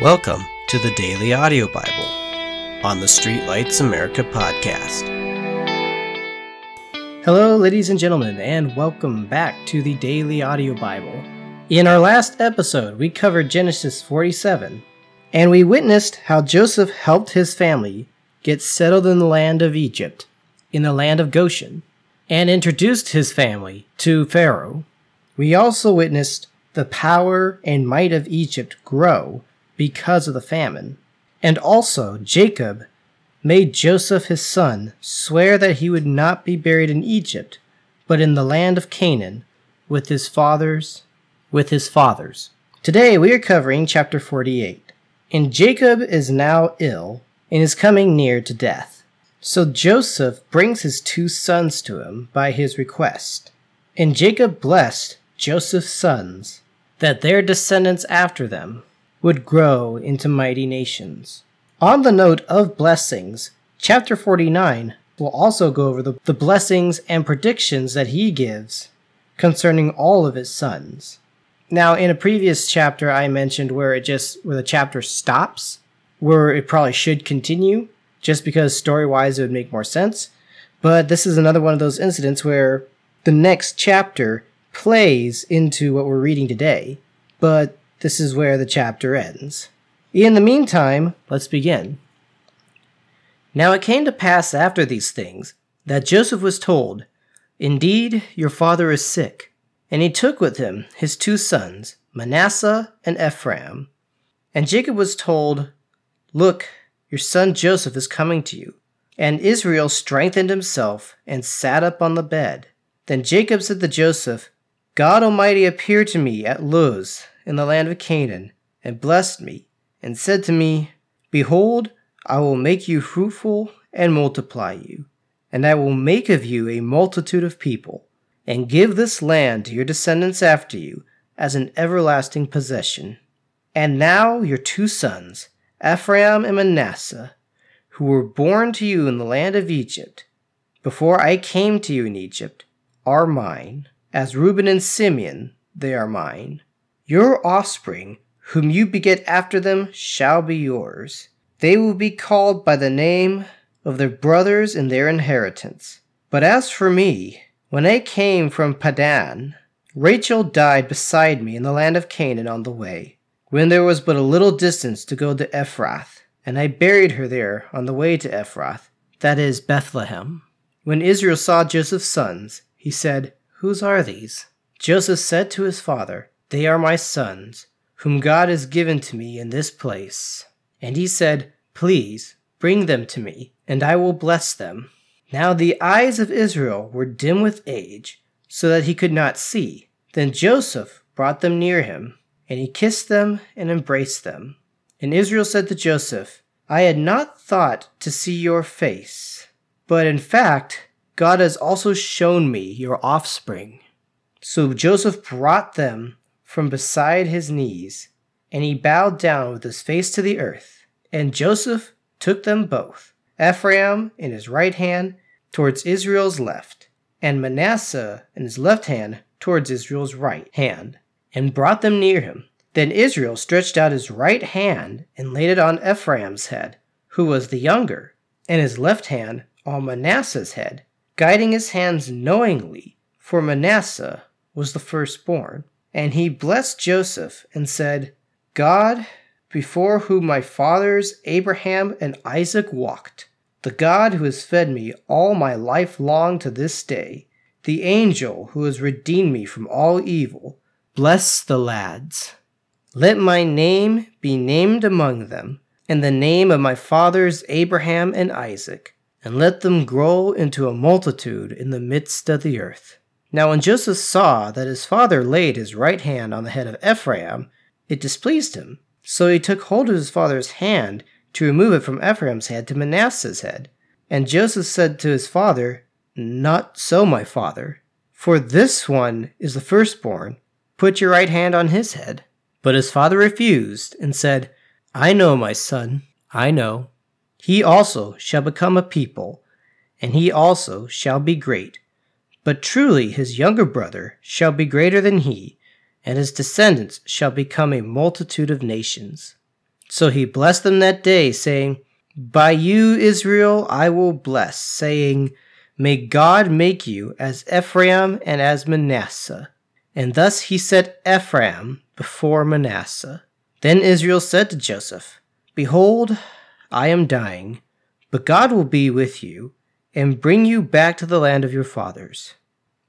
Welcome to the Daily Audio Bible on the Streetlights America podcast. Hello, ladies and gentlemen, and welcome back to the Daily Audio Bible. In our last episode, we covered Genesis 47, and we witnessed how Joseph helped his family get settled in the land of Egypt, in the land of Goshen, and introduced his family to Pharaoh. We also witnessed the power and might of Egypt grow because of the famine. And also, Jacob made Joseph his son swear that he would not be buried in Egypt, but in the land of Canaan with his fathers with his fathers. Today we are covering chapter 48. And Jacob is now ill and is coming near to death. So Joseph brings his two sons to him by his request. And Jacob blessed Joseph's sons that their descendants after them would grow into mighty nations. On the note of blessings, chapter 49 will also go over the, the blessings and predictions that he gives concerning all of his sons. Now, in a previous chapter, I mentioned where it just where the chapter stops, where it probably should continue, just because story wise it would make more sense. But this is another one of those incidents where the next chapter plays into what we're reading today, but this is where the chapter ends. In the meantime, let's begin. Now it came to pass after these things that Joseph was told, Indeed, your father is sick. And he took with him his two sons, Manasseh and Ephraim. And Jacob was told, Look, your son Joseph is coming to you. And Israel strengthened himself and sat up on the bed. Then Jacob said to Joseph, God Almighty appeared to me at Luz in the land of Canaan, and blessed me, and said to me, Behold, I will make you fruitful and multiply you, and I will make of you a multitude of people, and give this land to your descendants after you as an everlasting possession. And now your two sons, Ephraim and Manasseh, who were born to you in the land of Egypt, before I came to you in Egypt, are mine. As Reuben and Simeon, they are mine. Your offspring, whom you beget after them, shall be yours. They will be called by the name of their brothers in their inheritance. But as for me, when I came from Padan, Rachel died beside me in the land of Canaan on the way, when there was but a little distance to go to Ephrath, and I buried her there on the way to Ephrath, that is Bethlehem. When Israel saw Joseph's sons, he said, Whose are these? Joseph said to his father, they are my sons, whom God has given to me in this place. And he said, Please bring them to me, and I will bless them. Now the eyes of Israel were dim with age, so that he could not see. Then Joseph brought them near him, and he kissed them and embraced them. And Israel said to Joseph, I had not thought to see your face, but in fact, God has also shown me your offspring. So Joseph brought them from beside his knees, and he bowed down with his face to the earth. And Joseph took them both, Ephraim in his right hand towards Israel's left, and Manasseh in his left hand towards Israel's right hand, and brought them near him. Then Israel stretched out his right hand and laid it on Ephraim's head, who was the younger, and his left hand on Manasseh's head, guiding his hands knowingly, for Manasseh was the firstborn. And he blessed Joseph and said, God, before whom my fathers Abraham and Isaac walked, the God who has fed me all my life long to this day, the angel who has redeemed me from all evil, bless the lads. Let my name be named among them, and the name of my fathers Abraham and Isaac, and let them grow into a multitude in the midst of the earth. Now, when Joseph saw that his father laid his right hand on the head of Ephraim, it displeased him. So he took hold of his father's hand to remove it from Ephraim's head to Manasseh's head. And Joseph said to his father, Not so, my father, for this one is the firstborn. Put your right hand on his head. But his father refused and said, I know, my son, I know. He also shall become a people, and he also shall be great but truly his younger brother shall be greater than he, and his descendants shall become a multitude of nations. So he blessed them that day, saying, By you, Israel, I will bless, saying, May God make you as Ephraim and as Manasseh. And thus he set Ephraim before Manasseh. Then Israel said to Joseph, Behold, I am dying, but God will be with you and bring you back to the land of your fathers.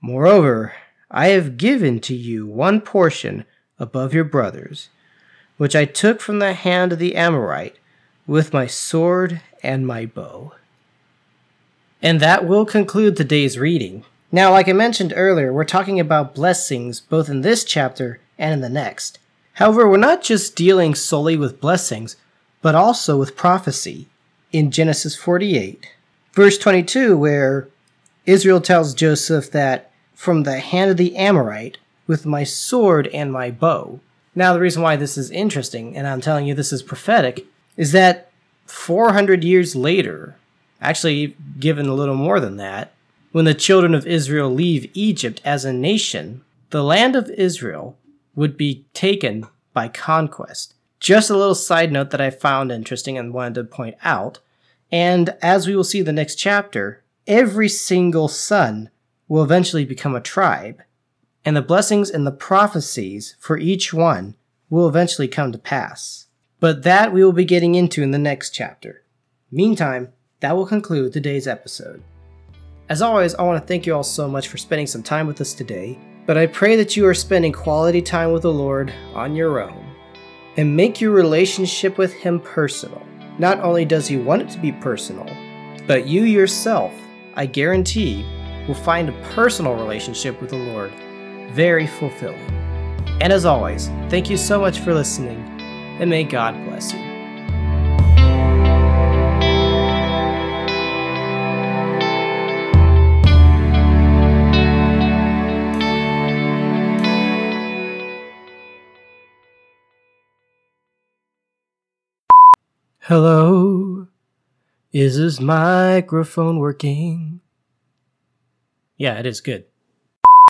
Moreover, I have given to you one portion above your brothers, which I took from the hand of the Amorite with my sword and my bow. And that will conclude today's reading. Now, like I mentioned earlier, we're talking about blessings both in this chapter and in the next. However, we're not just dealing solely with blessings, but also with prophecy in Genesis 48, verse 22, where Israel tells Joseph that from the hand of the Amorite with my sword and my bow. Now, the reason why this is interesting, and I'm telling you this is prophetic, is that 400 years later, actually given a little more than that, when the children of Israel leave Egypt as a nation, the land of Israel would be taken by conquest. Just a little side note that I found interesting and wanted to point out. And as we will see in the next chapter, every single son will eventually become a tribe, and the blessings and the prophecies for each one will eventually come to pass. But that we will be getting into in the next chapter. Meantime, that will conclude today's episode. As always, I want to thank you all so much for spending some time with us today, but I pray that you are spending quality time with the Lord on your own and make your relationship with Him personal. Not only does He want it to be personal, but you yourself, I guarantee, will find a personal relationship with the Lord very fulfilling. And as always, thank you so much for listening, and may God bless you. Hello, is this microphone working? Yeah, it is good.